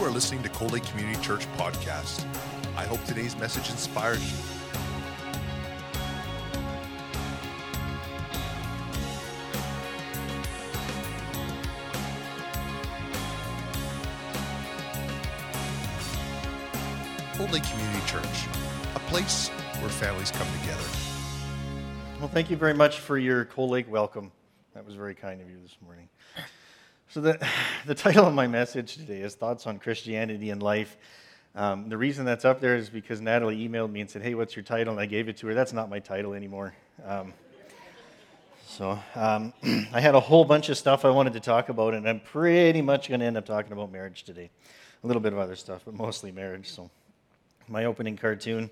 You are listening to Cold Lake Community Church podcast. I hope today's message inspires you. Cold Lake Community Church, a place where families come together. Well, thank you very much for your Cold Lake welcome. That was very kind of you this morning. So, the, the title of my message today is Thoughts on Christianity and Life. Um, the reason that's up there is because Natalie emailed me and said, Hey, what's your title? And I gave it to her. That's not my title anymore. Um, so, um, I had a whole bunch of stuff I wanted to talk about, and I'm pretty much going to end up talking about marriage today. A little bit of other stuff, but mostly marriage. So, my opening cartoon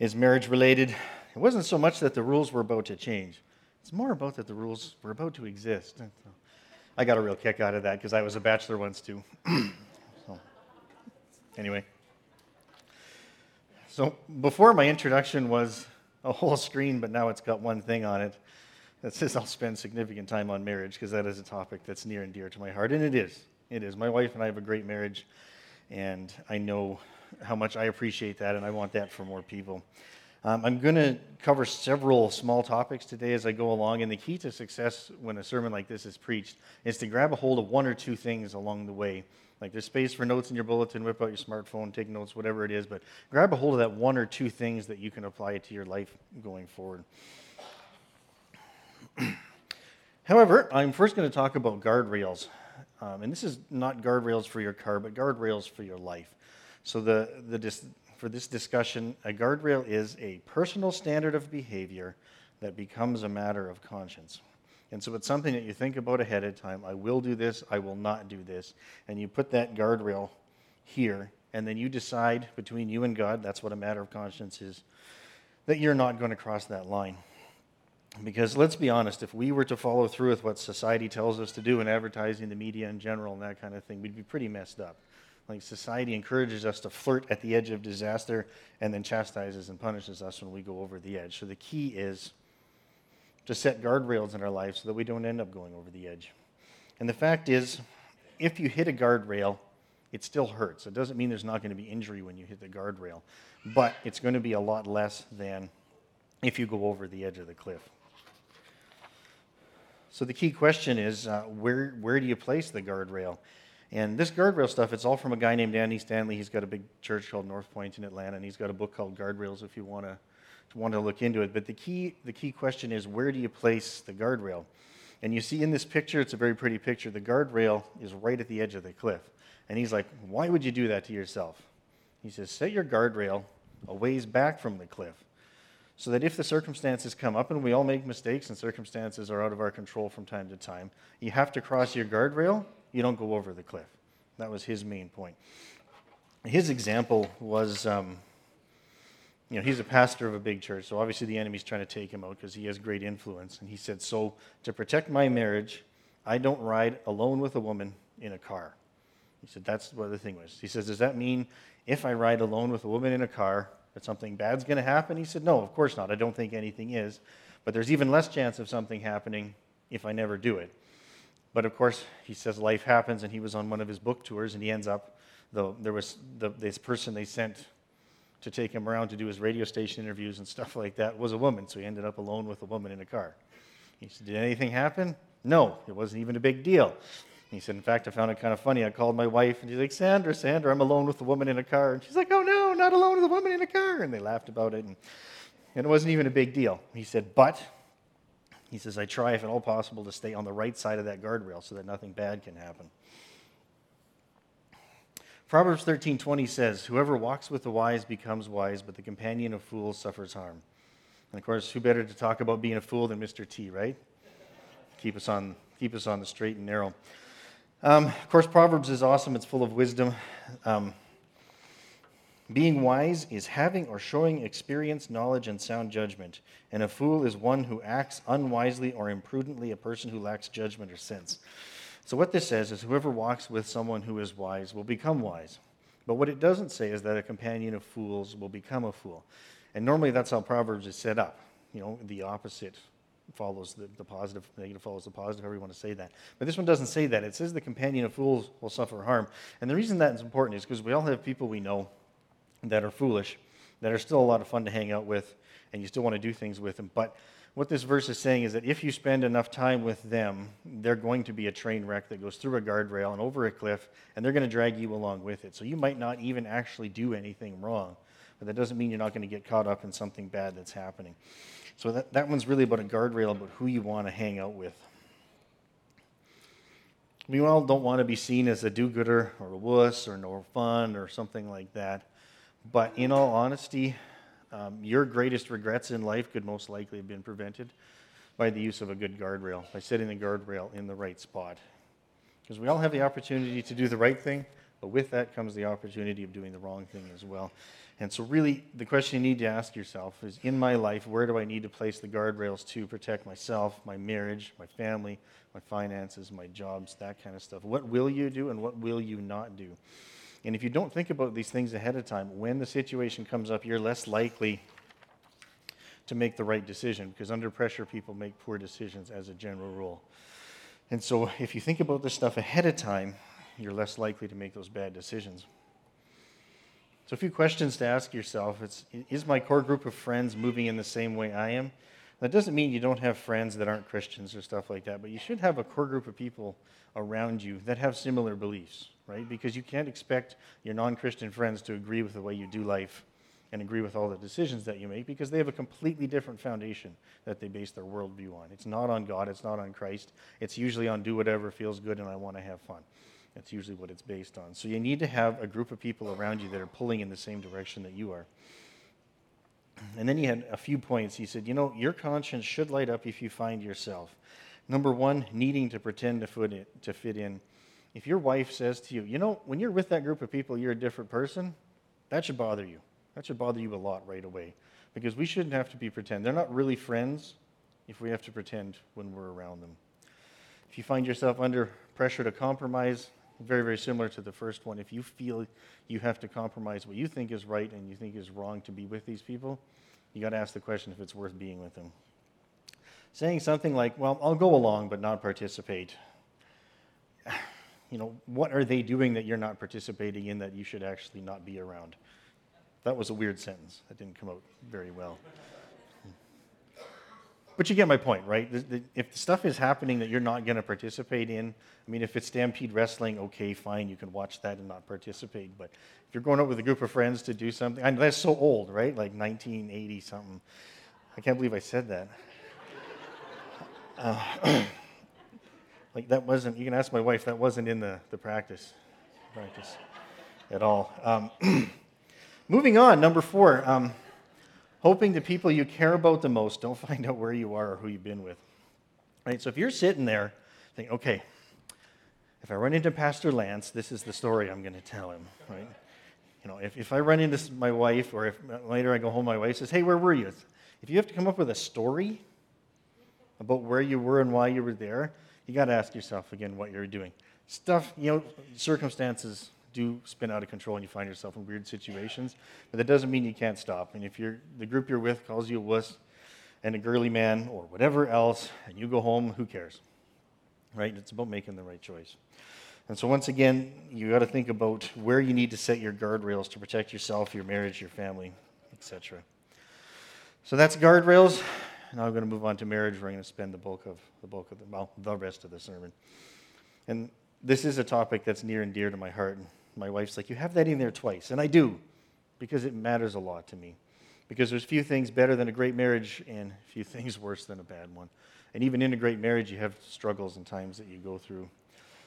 is marriage related. It wasn't so much that the rules were about to change, it's more about that the rules were about to exist. I got a real kick out of that because I was a bachelor once too. so, anyway. So, before my introduction was a whole screen, but now it's got one thing on it that says I'll spend significant time on marriage because that is a topic that's near and dear to my heart. And it is. It is. My wife and I have a great marriage, and I know how much I appreciate that, and I want that for more people. Um, I'm going to cover several small topics today as I go along, and the key to success when a sermon like this is preached is to grab a hold of one or two things along the way. Like there's space for notes in your bulletin, whip out your smartphone, take notes, whatever it is, but grab a hold of that one or two things that you can apply to your life going forward. However, I'm first going to talk about guardrails. Um, and this is not guardrails for your car, but guardrails for your life. So, the, the dis- for this discussion, a guardrail is a personal standard of behavior that becomes a matter of conscience. And so it's something that you think about ahead of time. I will do this, I will not do this. And you put that guardrail here, and then you decide between you and God, that's what a matter of conscience is, that you're not going to cross that line. Because let's be honest, if we were to follow through with what society tells us to do in advertising, the media in general, and that kind of thing, we'd be pretty messed up. Like society encourages us to flirt at the edge of disaster and then chastises and punishes us when we go over the edge. So the key is to set guardrails in our lives so that we don't end up going over the edge. And the fact is, if you hit a guardrail, it still hurts. It doesn't mean there's not going to be injury when you hit the guardrail, but it's going to be a lot less than if you go over the edge of the cliff. So the key question is uh, where, where do you place the guardrail? And this guardrail stuff, it's all from a guy named Andy Stanley. He's got a big church called North Point in Atlanta, and he's got a book called Guardrails if you want to want to look into it. But the key, the key question is where do you place the guardrail? And you see in this picture, it's a very pretty picture. The guardrail is right at the edge of the cliff. And he's like, Why would you do that to yourself? He says, Set your guardrail a ways back from the cliff so that if the circumstances come up, and we all make mistakes and circumstances are out of our control from time to time, you have to cross your guardrail you don't go over the cliff. That was his main point. His example was, um, you know, he's a pastor of a big church, so obviously the enemy's trying to take him out because he has great influence. And he said, So to protect my marriage, I don't ride alone with a woman in a car. He said, That's what the thing was. He says, Does that mean if I ride alone with a woman in a car, that something bad's going to happen? He said, No, of course not. I don't think anything is. But there's even less chance of something happening if I never do it. But of course, he says life happens, and he was on one of his book tours, and he ends up, though there was the, this person they sent to take him around to do his radio station interviews and stuff like that was a woman, so he ended up alone with a woman in a car. He said, Did anything happen? No, it wasn't even a big deal. He said, In fact, I found it kind of funny. I called my wife, and she's like, Sandra, Sandra, I'm alone with a woman in a car. And she's like, Oh, no, not alone with a woman in a car. And they laughed about it, and, and it wasn't even a big deal. He said, But he says, I try, if at all possible, to stay on the right side of that guardrail so that nothing bad can happen. Proverbs 13:20 says, "Whoever walks with the wise becomes wise, but the companion of fools suffers harm." And of course, who better to talk about being a fool than Mr. T, right? Keep us on, keep us on the straight and narrow. Um, of course, Proverbs is awesome. It's full of wisdom. Um, being wise is having or showing experience, knowledge, and sound judgment. And a fool is one who acts unwisely or imprudently, a person who lacks judgment or sense. So, what this says is whoever walks with someone who is wise will become wise. But what it doesn't say is that a companion of fools will become a fool. And normally that's how Proverbs is set up, you know, the opposite follows the, the positive, negative follows the positive, however you want to say that. But this one doesn't say that. It says the companion of fools will suffer harm. And the reason that is important is because we all have people we know that are foolish, that are still a lot of fun to hang out with, and you still want to do things with them. But what this verse is saying is that if you spend enough time with them, they're going to be a train wreck that goes through a guardrail and over a cliff, and they're going to drag you along with it. So you might not even actually do anything wrong, but that doesn't mean you're not going to get caught up in something bad that's happening. So that, that one's really about a guardrail, about who you want to hang out with. We all don't want to be seen as a do gooder or a wuss or no fun or something like that. But in all honesty, um, your greatest regrets in life could most likely have been prevented by the use of a good guardrail, by setting the guardrail in the right spot. Because we all have the opportunity to do the right thing, but with that comes the opportunity of doing the wrong thing as well. And so, really, the question you need to ask yourself is in my life, where do I need to place the guardrails to protect myself, my marriage, my family, my finances, my jobs, that kind of stuff? What will you do and what will you not do? And if you don't think about these things ahead of time, when the situation comes up, you're less likely to make the right decision because under pressure, people make poor decisions as a general rule. And so, if you think about this stuff ahead of time, you're less likely to make those bad decisions. So, a few questions to ask yourself it's, Is my core group of friends moving in the same way I am? That doesn't mean you don't have friends that aren't Christians or stuff like that, but you should have a core group of people around you that have similar beliefs, right? Because you can't expect your non Christian friends to agree with the way you do life and agree with all the decisions that you make because they have a completely different foundation that they base their worldview on. It's not on God, it's not on Christ. It's usually on do whatever feels good and I want to have fun. That's usually what it's based on. So you need to have a group of people around you that are pulling in the same direction that you are. And then he had a few points. He said, You know, your conscience should light up if you find yourself. Number one, needing to pretend to fit, in, to fit in. If your wife says to you, You know, when you're with that group of people, you're a different person, that should bother you. That should bother you a lot right away. Because we shouldn't have to be pretend. They're not really friends if we have to pretend when we're around them. If you find yourself under pressure to compromise, very, very similar to the first one. If you feel you have to compromise what you think is right and you think is wrong to be with these people, you got to ask the question if it's worth being with them. Saying something like, well, I'll go along but not participate. You know, what are they doing that you're not participating in that you should actually not be around? That was a weird sentence. That didn't come out very well. But you get my point, right? If the stuff is happening that you're not going to participate in, I mean, if it's Stampede Wrestling, okay, fine, you can watch that and not participate. But if you're going out with a group of friends to do something, that's so old, right? Like 1980 something. I can't believe I said that. Uh, like that wasn't, you can ask my wife, that wasn't in the, the practice, practice at all. Um, moving on, number four. Um, hoping the people you care about the most don't find out where you are or who you've been with. Right? So if you're sitting there thinking, okay, if I run into Pastor Lance, this is the story I'm going to tell him, right? You know, if, if I run into my wife, or if uh, later I go home, my wife says, hey, where were you? If you have to come up with a story about where you were and why you were there, you got to ask yourself again what you're doing. Stuff, you know, circumstances do spin out of control and you find yourself in weird situations. But that doesn't mean you can't stop. And if you're, the group you're with calls you a wuss and a girly man or whatever else, and you go home, who cares? Right? It's about making the right choice. And so, once again, you got to think about where you need to set your guardrails to protect yourself, your marriage, your family, etc. So that's guardrails. Now I'm going to move on to marriage. We're going to spend the bulk of the bulk of the well, the rest of the sermon. And this is a topic that's near and dear to my heart my wife's like, You have that in there twice. And I do, because it matters a lot to me. Because there's few things better than a great marriage and few things worse than a bad one. And even in a great marriage, you have struggles and times that you go through.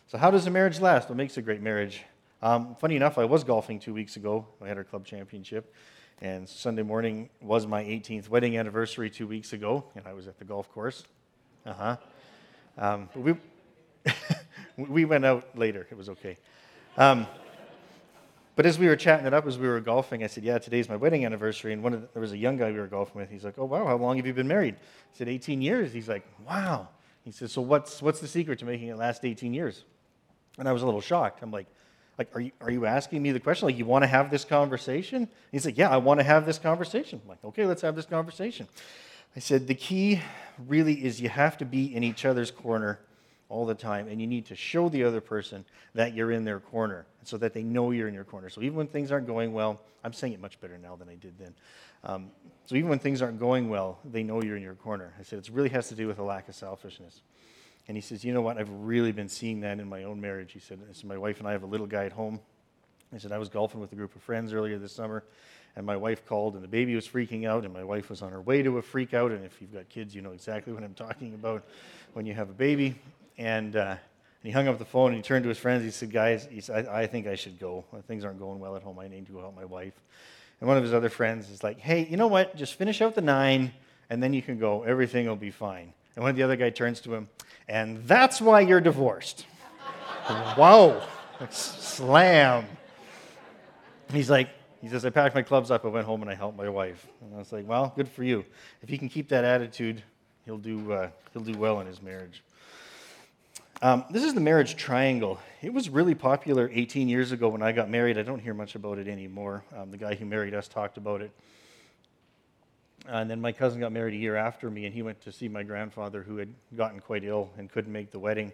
So, how does a marriage last? What makes a great marriage? Um, funny enough, I was golfing two weeks ago. I had our club championship. And Sunday morning was my 18th wedding anniversary two weeks ago, and I was at the golf course. Uh huh. Um, we, we went out later. It was okay. Um, but as we were chatting it up, as we were golfing, I said, "Yeah, today's my wedding anniversary." And one of the, there was a young guy we were golfing with. He's like, "Oh wow, how long have you been married?" I said, "18 years." He's like, "Wow." He said, "So what's what's the secret to making it last 18 years?" And I was a little shocked. I'm like, "Like, are you are you asking me the question? Like, you want to have this conversation?" he's like, "Yeah, I want to have this conversation." I'm like, "Okay, let's have this conversation." I said, the key really is you have to be in each other's corner all the time, and you need to show the other person that you're in their corner so that they know you're in your corner. So even when things aren't going well, I'm saying it much better now than I did then. Um, so even when things aren't going well, they know you're in your corner. I said, it really has to do with a lack of selfishness. And he says, you know what? I've really been seeing that in my own marriage. He said, so my wife and I have a little guy at home. He said, I was golfing with a group of friends earlier this summer, and my wife called, and the baby was freaking out, and my wife was on her way to a freak out. And if you've got kids, you know exactly what I'm talking about when you have a baby. And, uh, he hung up the phone and he turned to his friends. He said, Guys, he said, I, I think I should go. Things aren't going well at home. I need to go help my wife. And one of his other friends is like, Hey, you know what? Just finish out the nine, and then you can go. Everything will be fine. And one of the other guy turns to him, and that's why you're divorced. wow. Slam. He's like, he says, I packed my clubs up, I went home and I helped my wife. And I was like, well, good for you. If he can keep that attitude, he'll do, uh, he'll do well in his marriage. Um, this is the marriage triangle. It was really popular 18 years ago when I got married. I don't hear much about it anymore. Um, the guy who married us talked about it. And then my cousin got married a year after me, and he went to see my grandfather who had gotten quite ill and couldn't make the wedding.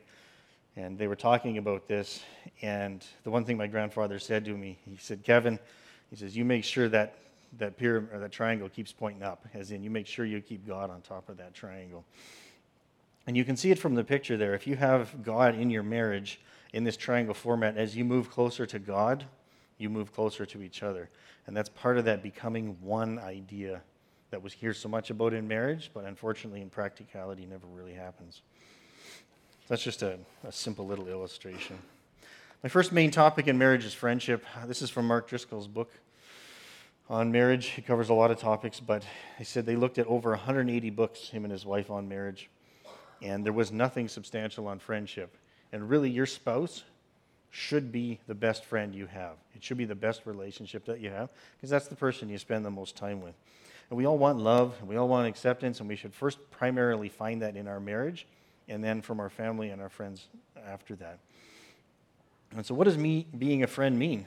And they were talking about this. And the one thing my grandfather said to me, he said, Kevin, he says, you make sure that that pyramid or that triangle keeps pointing up, as in you make sure you keep God on top of that triangle. And you can see it from the picture there. If you have God in your marriage in this triangle format, as you move closer to God, you move closer to each other. And that's part of that becoming one idea that was here so much about in marriage, but unfortunately in practicality never really happens. That's just a, a simple little illustration. My first main topic in marriage is friendship. This is from Mark Driscoll's book on marriage. He covers a lot of topics, but he said they looked at over 180 books, him and his wife, on marriage and there was nothing substantial on friendship. And really, your spouse should be the best friend you have. It should be the best relationship that you have because that's the person you spend the most time with. And we all want love, and we all want acceptance, and we should first primarily find that in our marriage and then from our family and our friends after that. And so, what does me being a friend mean?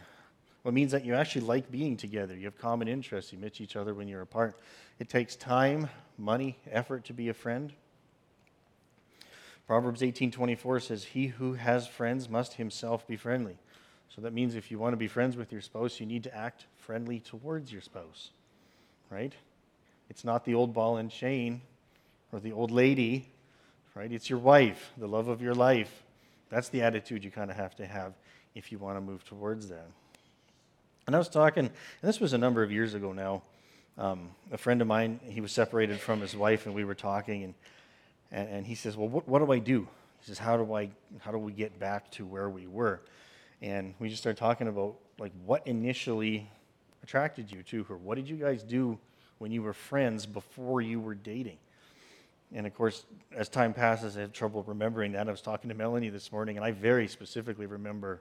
Well, it means that you actually like being together. You have common interests. You miss each other when you're apart. It takes time, money, effort to be a friend. Proverbs 18:24 says, "He who has friends must himself be friendly." So that means if you want to be friends with your spouse, you need to act friendly towards your spouse. Right? It's not the old ball and chain or the old lady, right? It's your wife, the love of your life. That's the attitude you kind of have to have if you want to move towards that. And I was talking, and this was a number of years ago now. Um, a friend of mine, he was separated from his wife, and we were talking, and and, and he says, Well, what, what do I do? He says, how do, I, how do we get back to where we were? And we just started talking about like what initially attracted you to her. What did you guys do when you were friends before you were dating? And of course, as time passes, I have trouble remembering that. I was talking to Melanie this morning, and I very specifically remember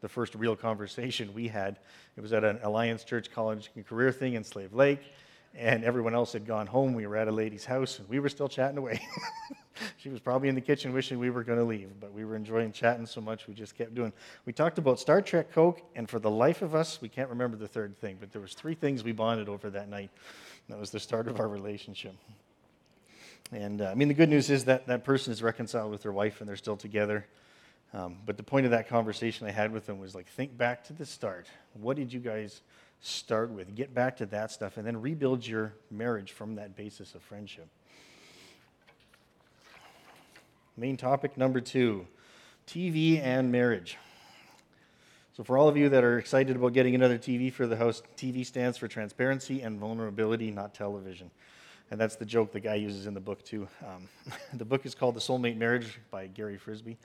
the first real conversation we had. It was at an Alliance Church College and Career thing in Slave Lake and everyone else had gone home. We were at a lady's house, and we were still chatting away. she was probably in the kitchen wishing we were going to leave, but we were enjoying chatting so much we just kept doing. We talked about Star Trek Coke, and for the life of us, we can't remember the third thing, but there was three things we bonded over that night. That was the start of our relationship. And uh, I mean, the good news is that that person is reconciled with their wife, and they're still together. Um, but the point of that conversation I had with them was like, think back to the start. What did you guys start with. Get back to that stuff and then rebuild your marriage from that basis of friendship. Main topic number two TV and marriage. So, for all of you that are excited about getting another TV for the house, TV stands for transparency and vulnerability, not television. And that's the joke the guy uses in the book, too. Um, the book is called The Soulmate Marriage by Gary Frisbee.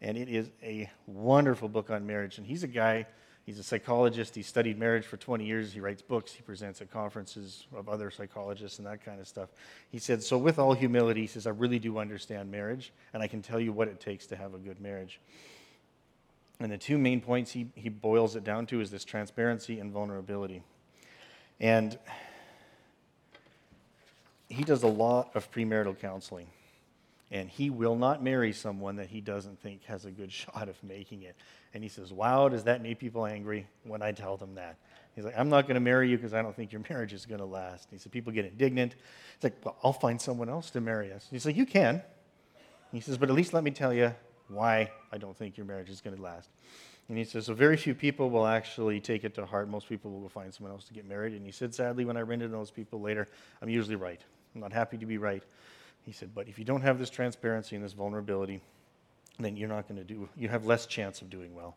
And it is a wonderful book on marriage. And he's a guy He's a psychologist. He studied marriage for 20 years. He writes books. He presents at conferences of other psychologists and that kind of stuff. He said, So, with all humility, he says, I really do understand marriage, and I can tell you what it takes to have a good marriage. And the two main points he, he boils it down to is this transparency and vulnerability. And he does a lot of premarital counseling and he will not marry someone that he doesn't think has a good shot of making it. And he says, Wow, does that make people angry when I tell them that? He's like, I'm not going to marry you because I don't think your marriage is going to last. He said, People get indignant. It's like, Well, I'll find someone else to marry us. He's like, You can. He says, But at least let me tell you why I don't think your marriage is going to last. And he says, So very few people will actually take it to heart. Most people will go find someone else to get married. And he said, Sadly, when I ran into those people later, I'm usually right. I'm not happy to be right. He said, But if you don't have this transparency and this vulnerability, then you're not going to do, you have less chance of doing well.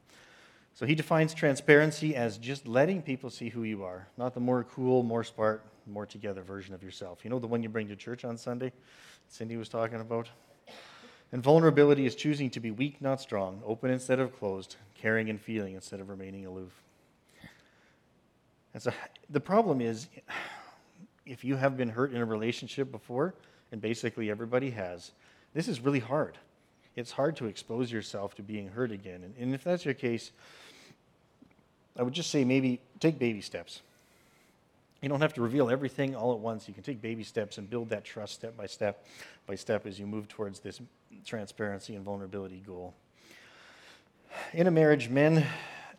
So he defines transparency as just letting people see who you are, not the more cool, more smart, more together version of yourself. You know the one you bring to church on Sunday? Cindy was talking about? And vulnerability is choosing to be weak, not strong, open instead of closed, caring and feeling instead of remaining aloof. And so the problem is, if you have been hurt in a relationship before, and basically everybody has, this is really hard. It's hard to expose yourself to being hurt again. And, and if that's your case, I would just say maybe take baby steps. You don't have to reveal everything all at once. You can take baby steps and build that trust step by step by step as you move towards this transparency and vulnerability goal. In a marriage, men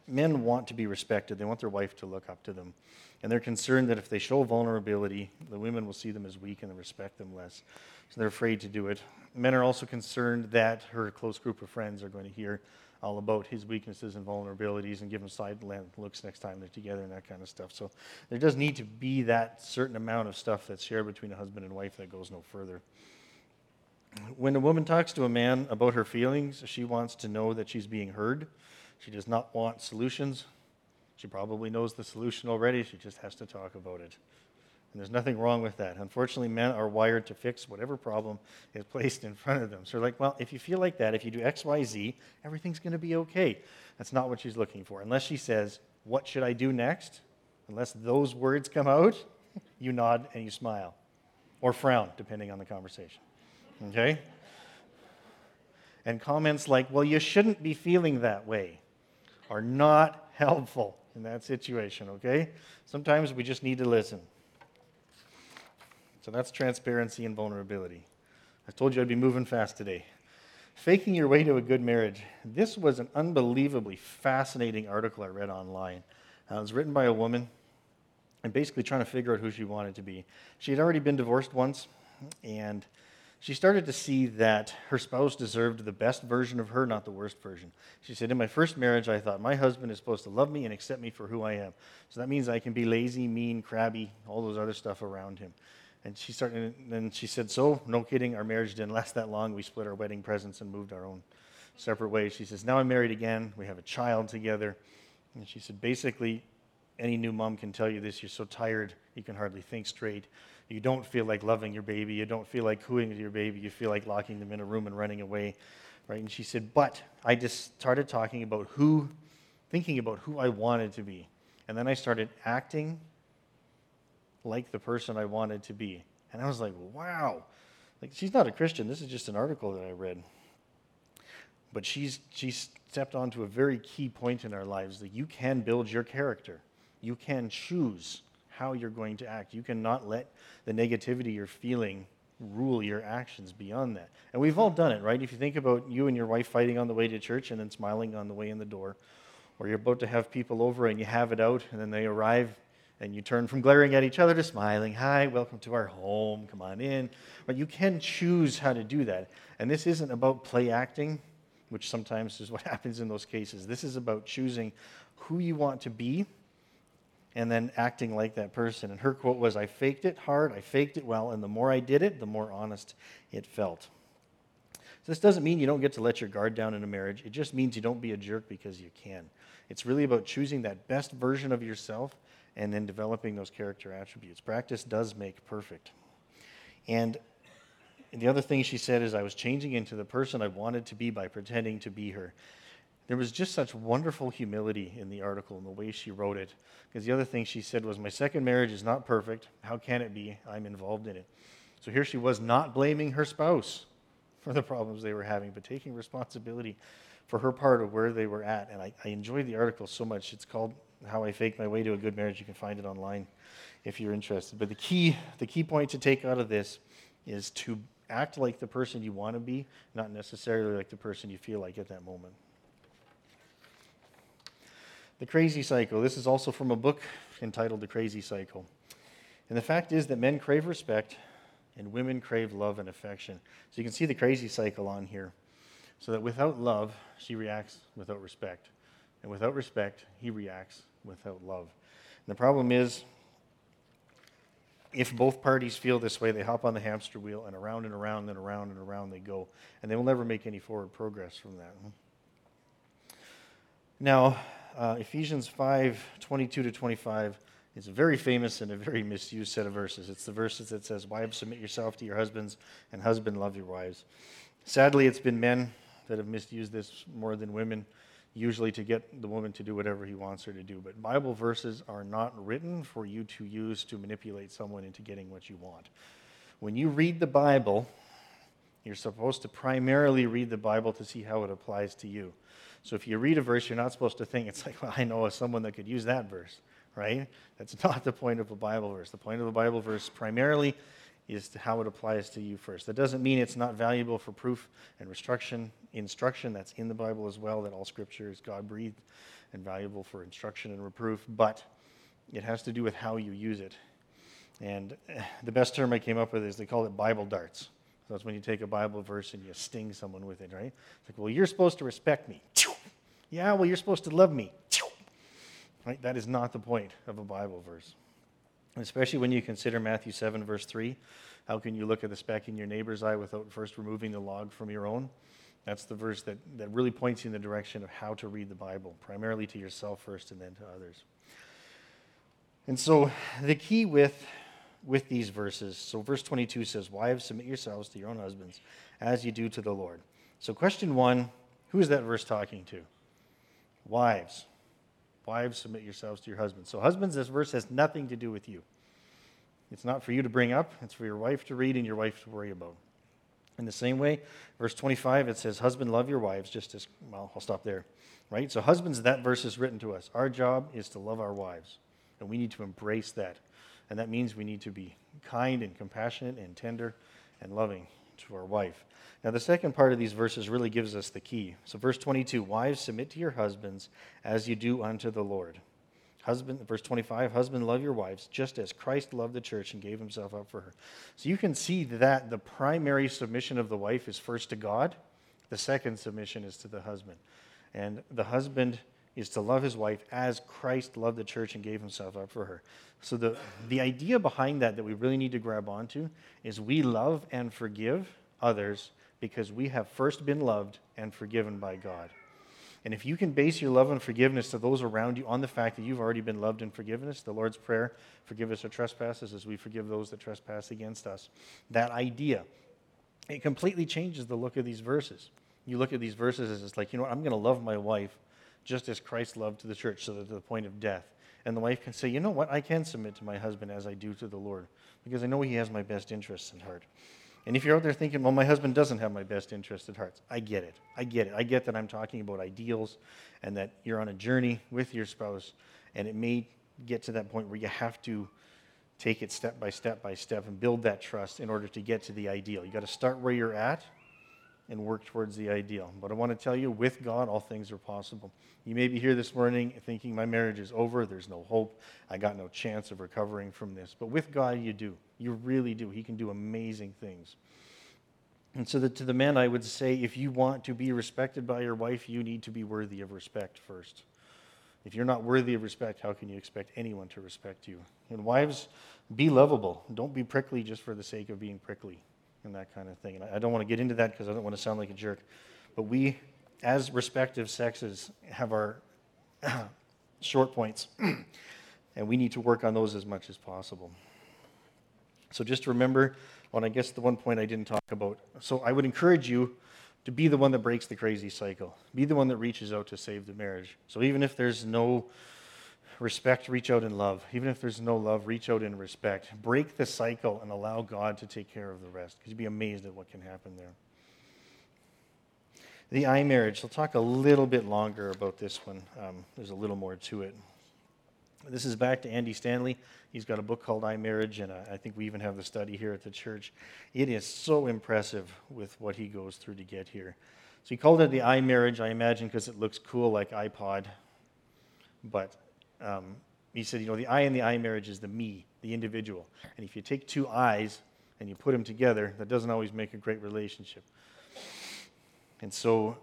men want to be respected. They want their wife to look up to them. And they're concerned that if they show vulnerability, the women will see them as weak and respect them less. So they're afraid to do it. Men are also concerned that her close group of friends are going to hear all about his weaknesses and vulnerabilities and give him side looks next time they're together and that kind of stuff. So there does need to be that certain amount of stuff that's shared between a husband and wife that goes no further. When a woman talks to a man about her feelings, she wants to know that she's being heard. She does not want solutions. She probably knows the solution already. She just has to talk about it. And there's nothing wrong with that. Unfortunately, men are wired to fix whatever problem is placed in front of them. So they're like, well, if you feel like that, if you do X, Y, Z, everything's going to be okay. That's not what she's looking for. Unless she says, what should I do next? Unless those words come out, you nod and you smile or frown, depending on the conversation. Okay? And comments like, well, you shouldn't be feeling that way are not helpful in that situation, okay? Sometimes we just need to listen. So that's transparency and vulnerability. I told you I'd be moving fast today. Faking your way to a good marriage. This was an unbelievably fascinating article I read online. Uh, it was written by a woman and basically trying to figure out who she wanted to be. She had already been divorced once, and she started to see that her spouse deserved the best version of her, not the worst version. She said, In my first marriage, I thought my husband is supposed to love me and accept me for who I am. So that means I can be lazy, mean, crabby, all those other stuff around him. And she started, and she said, So, no kidding, our marriage didn't last that long. We split our wedding presents and moved our own separate ways. She says, Now I'm married again. We have a child together. And she said, Basically, any new mom can tell you this. You're so tired, you can hardly think straight. You don't feel like loving your baby. You don't feel like cooing with your baby. You feel like locking them in a room and running away. Right? And she said, But I just started talking about who, thinking about who I wanted to be. And then I started acting like the person I wanted to be. And I was like, wow. Like she's not a Christian. This is just an article that I read. But she's she's stepped onto a very key point in our lives that you can build your character. You can choose how you're going to act. You cannot let the negativity you're feeling rule your actions beyond that. And we've all done it, right? If you think about you and your wife fighting on the way to church and then smiling on the way in the door, or you're about to have people over and you have it out and then they arrive and you turn from glaring at each other to smiling. Hi, welcome to our home. Come on in. But you can choose how to do that. And this isn't about play acting, which sometimes is what happens in those cases. This is about choosing who you want to be and then acting like that person. And her quote was I faked it hard, I faked it well, and the more I did it, the more honest it felt. So this doesn't mean you don't get to let your guard down in a marriage. It just means you don't be a jerk because you can. It's really about choosing that best version of yourself and then developing those character attributes. Practice does make perfect. And the other thing she said is, I was changing into the person I wanted to be by pretending to be her. There was just such wonderful humility in the article and the way she wrote it. Because the other thing she said was, My second marriage is not perfect. How can it be? I'm involved in it. So here she was not blaming her spouse for the problems they were having, but taking responsibility for her part of where they were at. And I, I enjoyed the article so much. It's called how I faked my way to a good marriage. You can find it online if you're interested. But the key, the key point to take out of this is to act like the person you want to be, not necessarily like the person you feel like at that moment. The Crazy Cycle. This is also from a book entitled The Crazy Cycle. And the fact is that men crave respect and women crave love and affection. So you can see the crazy cycle on here. So that without love, she reacts without respect. And without respect, he reacts without love. And the problem is, if both parties feel this way, they hop on the hamster wheel and around and around and around and around they go. And they will never make any forward progress from that. Now, uh, Ephesians 5 22 to 25 is a very famous and a very misused set of verses. It's the verses that says, Wives, submit yourself to your husbands, and husband, love your wives. Sadly, it's been men that have misused this more than women, usually to get the woman to do whatever he wants her to do. But Bible verses are not written for you to use to manipulate someone into getting what you want. When you read the Bible, you're supposed to primarily read the Bible to see how it applies to you. So if you read a verse, you're not supposed to think, it's like, well, I know of someone that could use that verse, right? That's not the point of a Bible verse. The point of a Bible verse primarily is how it applies to you first. That doesn't mean it's not valuable for proof and instruction. Instruction that's in the Bible as well, that all scripture is God breathed and valuable for instruction and reproof, but it has to do with how you use it. And the best term I came up with is they call it Bible darts. So that's when you take a Bible verse and you sting someone with it, right? It's like, well, you're supposed to respect me. Yeah, well, you're supposed to love me. Right? That is not the point of a Bible verse. Especially when you consider Matthew 7, verse 3. How can you look at the speck in your neighbor's eye without first removing the log from your own? That's the verse that, that really points you in the direction of how to read the Bible, primarily to yourself first and then to others. And so the key with with these verses. So, verse 22 says, Wives, submit yourselves to your own husbands as you do to the Lord. So, question one who is that verse talking to? Wives. Wives, submit yourselves to your husbands. So, husbands, this verse has nothing to do with you. It's not for you to bring up, it's for your wife to read and your wife to worry about. In the same way, verse 25, it says, Husband, love your wives, just as, well, I'll stop there. Right? So, husbands, that verse is written to us. Our job is to love our wives, and we need to embrace that. And that means we need to be kind and compassionate and tender and loving to our wife. Now, the second part of these verses really gives us the key. So, verse 22 Wives, submit to your husbands as you do unto the Lord. Husband, verse 25, husband, love your wives, just as Christ loved the church and gave himself up for her. So you can see that the primary submission of the wife is first to God, the second submission is to the husband. And the husband is to love his wife as Christ loved the church and gave himself up for her. So, the, the idea behind that that we really need to grab onto is we love and forgive others because we have first been loved and forgiven by God. And if you can base your love and forgiveness to those around you on the fact that you've already been loved and forgiven us, the Lord's Prayer, forgive us our trespasses as we forgive those that trespass against us, that idea, it completely changes the look of these verses. You look at these verses as it's like, you know what, I'm going to love my wife just as Christ loved the church, so that to the point of death. And the wife can say, you know what, I can submit to my husband as I do to the Lord, because I know he has my best interests in heart. And if you're out there thinking, well, my husband doesn't have my best interests at heart, I get it. I get it. I get that I'm talking about ideals and that you're on a journey with your spouse, and it may get to that point where you have to take it step by step by step and build that trust in order to get to the ideal. You got to start where you're at and work towards the ideal. But I want to tell you, with God, all things are possible. You may be here this morning thinking, my marriage is over, there's no hope, I got no chance of recovering from this. But with God, you do. You really do. He can do amazing things. And so, to the men, I would say if you want to be respected by your wife, you need to be worthy of respect first. If you're not worthy of respect, how can you expect anyone to respect you? And wives, be lovable. Don't be prickly just for the sake of being prickly and that kind of thing. And I don't want to get into that because I don't want to sound like a jerk. But we, as respective sexes, have our short points, and we need to work on those as much as possible. So just remember, well, I guess the one point I didn't talk about. So I would encourage you to be the one that breaks the crazy cycle. Be the one that reaches out to save the marriage. So even if there's no respect, reach out in love. Even if there's no love, reach out in respect. Break the cycle and allow God to take care of the rest because you'd be amazed at what can happen there. The I marriage, I'll talk a little bit longer about this one. Um, there's a little more to it. This is back to Andy Stanley. He's got a book called I Marriage, and uh, I think we even have the study here at the church. It is so impressive with what he goes through to get here. So he called it the I Marriage, I imagine, because it looks cool like iPod But um, he said, you know, the I in the I marriage is the me, the individual. And if you take two I's and you put them together, that doesn't always make a great relationship. And so,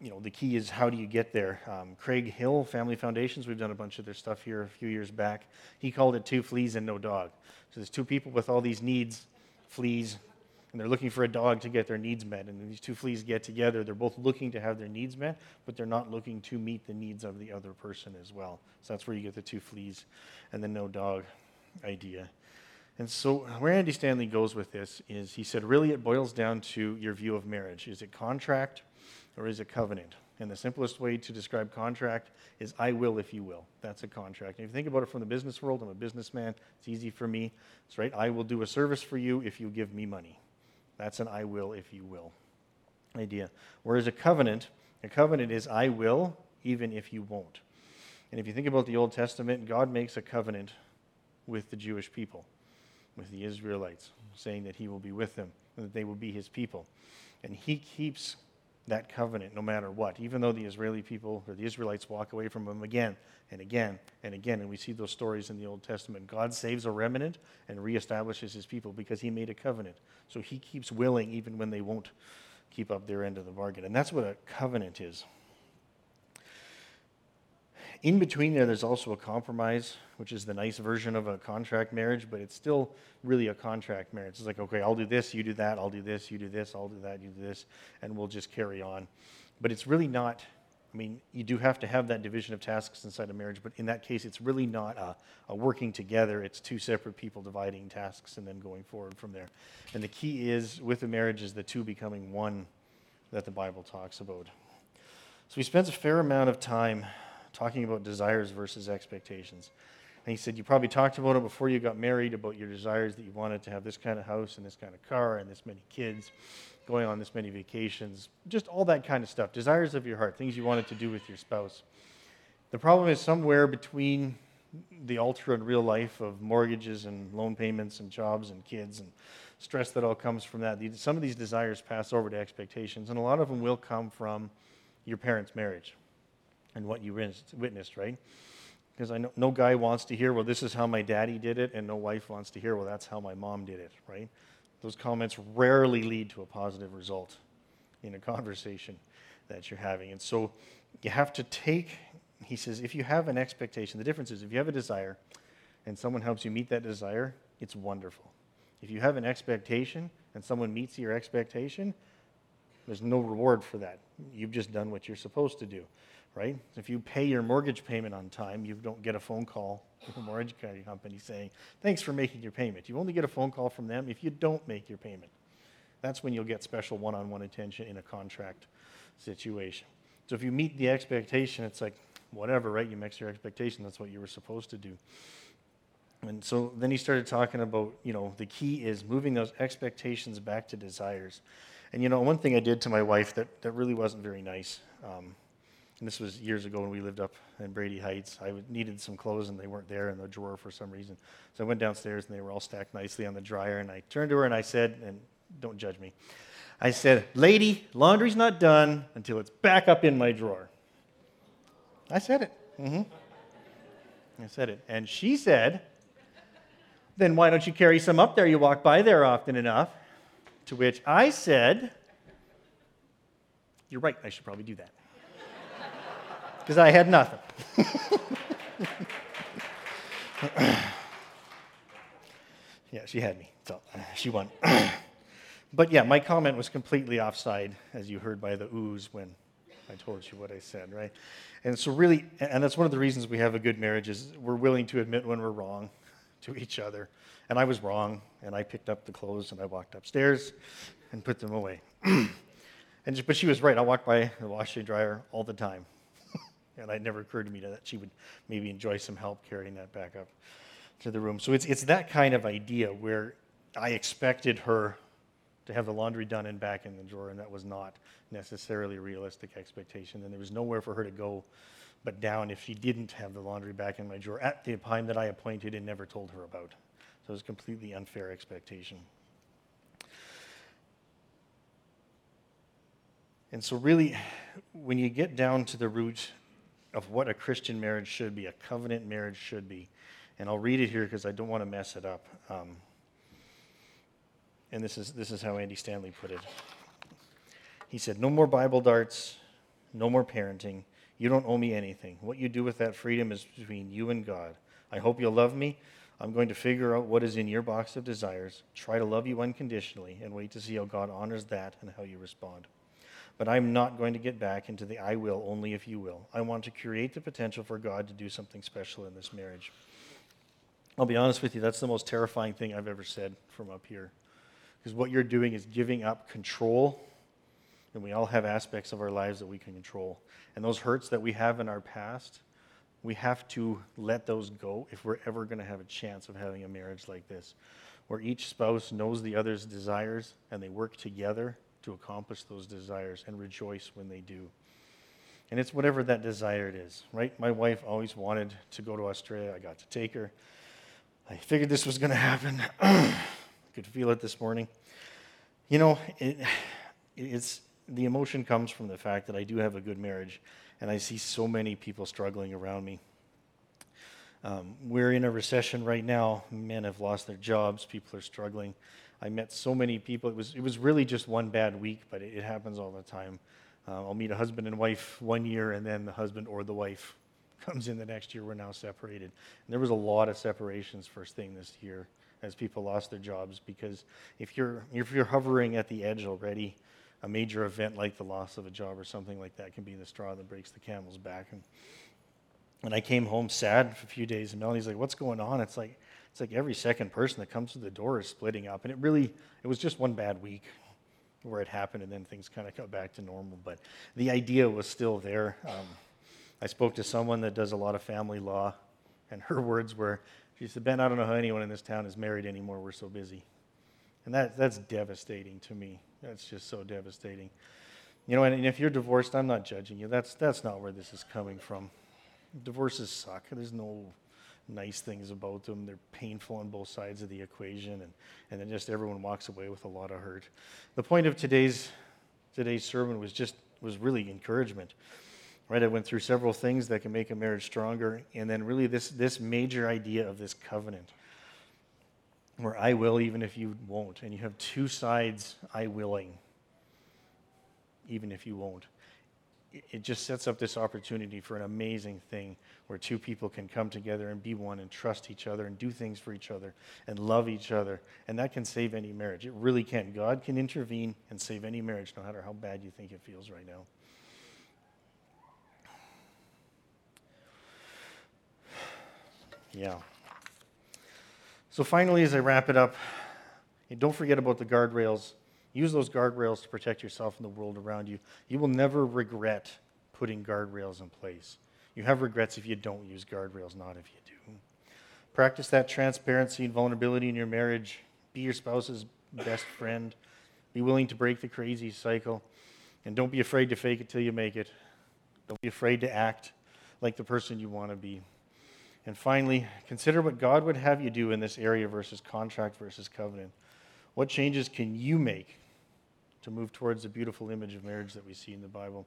you know, the key is how do you get there? Um, Craig Hill, Family Foundations, we've done a bunch of their stuff here a few years back. He called it two fleas and no dog. So there's two people with all these needs, fleas, and they're looking for a dog to get their needs met. And these two fleas get together. They're both looking to have their needs met, but they're not looking to meet the needs of the other person as well. So that's where you get the two fleas and the no dog idea. And so, where Andy Stanley goes with this is he said, really, it boils down to your view of marriage. Is it contract or is it covenant? And the simplest way to describe contract is I will if you will. That's a contract. And if you think about it from the business world, I'm a businessman. It's easy for me. It's right. I will do a service for you if you give me money. That's an I will if you will idea. Whereas a covenant, a covenant is I will even if you won't. And if you think about the Old Testament, God makes a covenant with the Jewish people, with the Israelites, saying that he will be with them and that they will be his people. And he keeps that covenant no matter what, even though the Israeli people or the Israelites walk away from him again and again and again. And we see those stories in the Old Testament. God saves a remnant and reestablishes his people because he made a covenant. So he keeps willing even when they won't keep up their end of the bargain. And that's what a covenant is. In between there, there's also a compromise, which is the nice version of a contract marriage, but it's still really a contract marriage. It's like, okay, I'll do this, you do that, I'll do this, you do this, I'll do that, you do this, and we'll just carry on. But it's really not, I mean, you do have to have that division of tasks inside a marriage, but in that case, it's really not a, a working together. It's two separate people dividing tasks and then going forward from there. And the key is, with a marriage, is the two becoming one that the Bible talks about. So we spent a fair amount of time talking about desires versus expectations. And he said, You probably talked about it before you got married about your desires that you wanted to have this kind of house and this kind of car and this many kids, going on this many vacations, just all that kind of stuff. Desires of your heart, things you wanted to do with your spouse. The problem is somewhere between the altar and real life of mortgages and loan payments and jobs and kids and stress that all comes from that. Some of these desires pass over to expectations, and a lot of them will come from your parents' marriage and what you witnessed, right? Because I know no guy wants to hear, well, this is how my daddy did it, and no wife wants to hear, well, that's how my mom did it, right? Those comments rarely lead to a positive result in a conversation that you're having. And so you have to take, he says, if you have an expectation, the difference is if you have a desire and someone helps you meet that desire, it's wonderful. If you have an expectation and someone meets your expectation, there's no reward for that. You've just done what you're supposed to do right? If you pay your mortgage payment on time, you don't get a phone call from a mortgage company saying, thanks for making your payment. You only get a phone call from them if you don't make your payment. That's when you'll get special one on one attention in a contract situation. So if you meet the expectation, it's like, whatever, right? You make your expectation, that's what you were supposed to do. And so then he started talking about, you know, the key is moving those expectations back to desires. And, you know, one thing I did to my wife that, that really wasn't very nice. Um, and this was years ago when we lived up in Brady Heights. I needed some clothes and they weren't there in the drawer for some reason. So I went downstairs and they were all stacked nicely on the dryer. And I turned to her and I said, and don't judge me, I said, Lady, laundry's not done until it's back up in my drawer. I said it. Mm-hmm. I said it. And she said, Then why don't you carry some up there? You walk by there often enough. To which I said, You're right, I should probably do that because I had nothing. yeah, she had me, so uh, she won. but yeah, my comment was completely offside, as you heard by the oohs when I told you what I said, right? And so, really, and that's one of the reasons we have a good marriage is we're willing to admit when we're wrong to each other. And I was wrong, and I picked up the clothes and I walked upstairs and put them away. and just, but she was right. I walked by the washer dryer all the time. And it never occurred to me that she would maybe enjoy some help carrying that back up to the room. So it's, it's that kind of idea where I expected her to have the laundry done and back in the drawer, and that was not necessarily a realistic expectation. And there was nowhere for her to go but down if she didn't have the laundry back in my drawer at the time that I appointed and never told her about. So it was a completely unfair expectation. And so, really, when you get down to the root of what a Christian marriage should be, a covenant marriage should be. And I'll read it here because I don't want to mess it up. Um, and this is, this is how Andy Stanley put it. He said, No more Bible darts, no more parenting. You don't owe me anything. What you do with that freedom is between you and God. I hope you'll love me. I'm going to figure out what is in your box of desires, try to love you unconditionally, and wait to see how God honors that and how you respond. But I'm not going to get back into the I will only if you will. I want to create the potential for God to do something special in this marriage. I'll be honest with you, that's the most terrifying thing I've ever said from up here. Because what you're doing is giving up control, and we all have aspects of our lives that we can control. And those hurts that we have in our past, we have to let those go if we're ever going to have a chance of having a marriage like this, where each spouse knows the other's desires and they work together to accomplish those desires and rejoice when they do. And it's whatever that desire it is, right? My wife always wanted to go to Australia. I got to take her. I figured this was going to happen. I Could feel it this morning. You know, it, it's the emotion comes from the fact that I do have a good marriage, and I see so many people struggling around me. Um, we're in a recession right now. Men have lost their jobs. People are struggling. I met so many people. It was, it was really just one bad week, but it, it happens all the time. Uh, I'll meet a husband and wife one year, and then the husband or the wife comes in the next year. We're now separated. And there was a lot of separations first thing this year as people lost their jobs because if you're, if you're hovering at the edge already, a major event like the loss of a job or something like that can be the straw that breaks the camel's back. And, and I came home sad for a few days, and Melanie's like, "What's going on?" It's like it's like every second person that comes through the door is splitting up, and it really it was just one bad week where it happened, and then things kind of got back to normal. But the idea was still there. Um, I spoke to someone that does a lot of family law, and her words were, she said, Ben, I don't know how anyone in this town is married anymore. We're so busy. And that, that's devastating to me. That's just so devastating. You know, and, and if you're divorced, I'm not judging you. That's, that's not where this is coming from. Divorces suck. There's no nice things about them. They're painful on both sides of the equation, and, and then just everyone walks away with a lot of hurt. The point of today's, today's sermon was just was really encouragement right? I went through several things that can make a marriage stronger, and then really this, this major idea of this covenant, where I will even if you won't. And you have two sides, I willing, even if you won't. It just sets up this opportunity for an amazing thing where two people can come together and be one and trust each other and do things for each other and love each other. And that can save any marriage. It really can. God can intervene and save any marriage, no matter how bad you think it feels right now. Yeah. So finally, as I wrap it up, don't forget about the guardrails. Use those guardrails to protect yourself and the world around you. You will never regret putting guardrails in place. You have regrets if you don't use guardrails, not if you do. Practice that transparency and vulnerability in your marriage. Be your spouse's best friend. Be willing to break the crazy cycle. And don't be afraid to fake it till you make it. Don't be afraid to act like the person you want to be. And finally, consider what God would have you do in this area versus contract versus covenant. What changes can you make to move towards the beautiful image of marriage that we see in the Bible?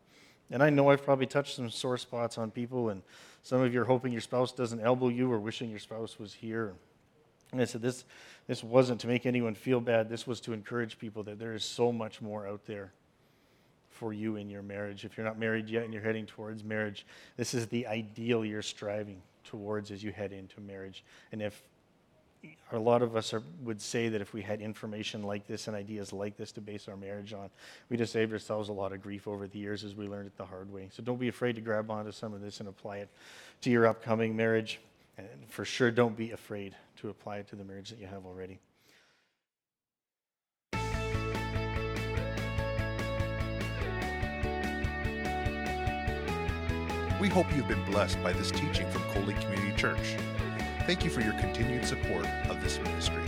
And I know I've probably touched some sore spots on people, and some of you are hoping your spouse doesn't elbow you or wishing your spouse was here. And I said, this, this wasn't to make anyone feel bad. This was to encourage people that there is so much more out there for you in your marriage. If you're not married yet and you're heading towards marriage, this is the ideal you're striving towards as you head into marriage. And if a lot of us are, would say that if we had information like this and ideas like this to base our marriage on, we'd just saved ourselves a lot of grief over the years as we learned it the hard way. So don't be afraid to grab onto some of this and apply it to your upcoming marriage. And for sure, don't be afraid to apply it to the marriage that you have already. We hope you've been blessed by this teaching from Coley Community Church. Thank you for your continued support of this ministry.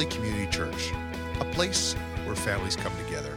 Lake Community Church, a place where families come together.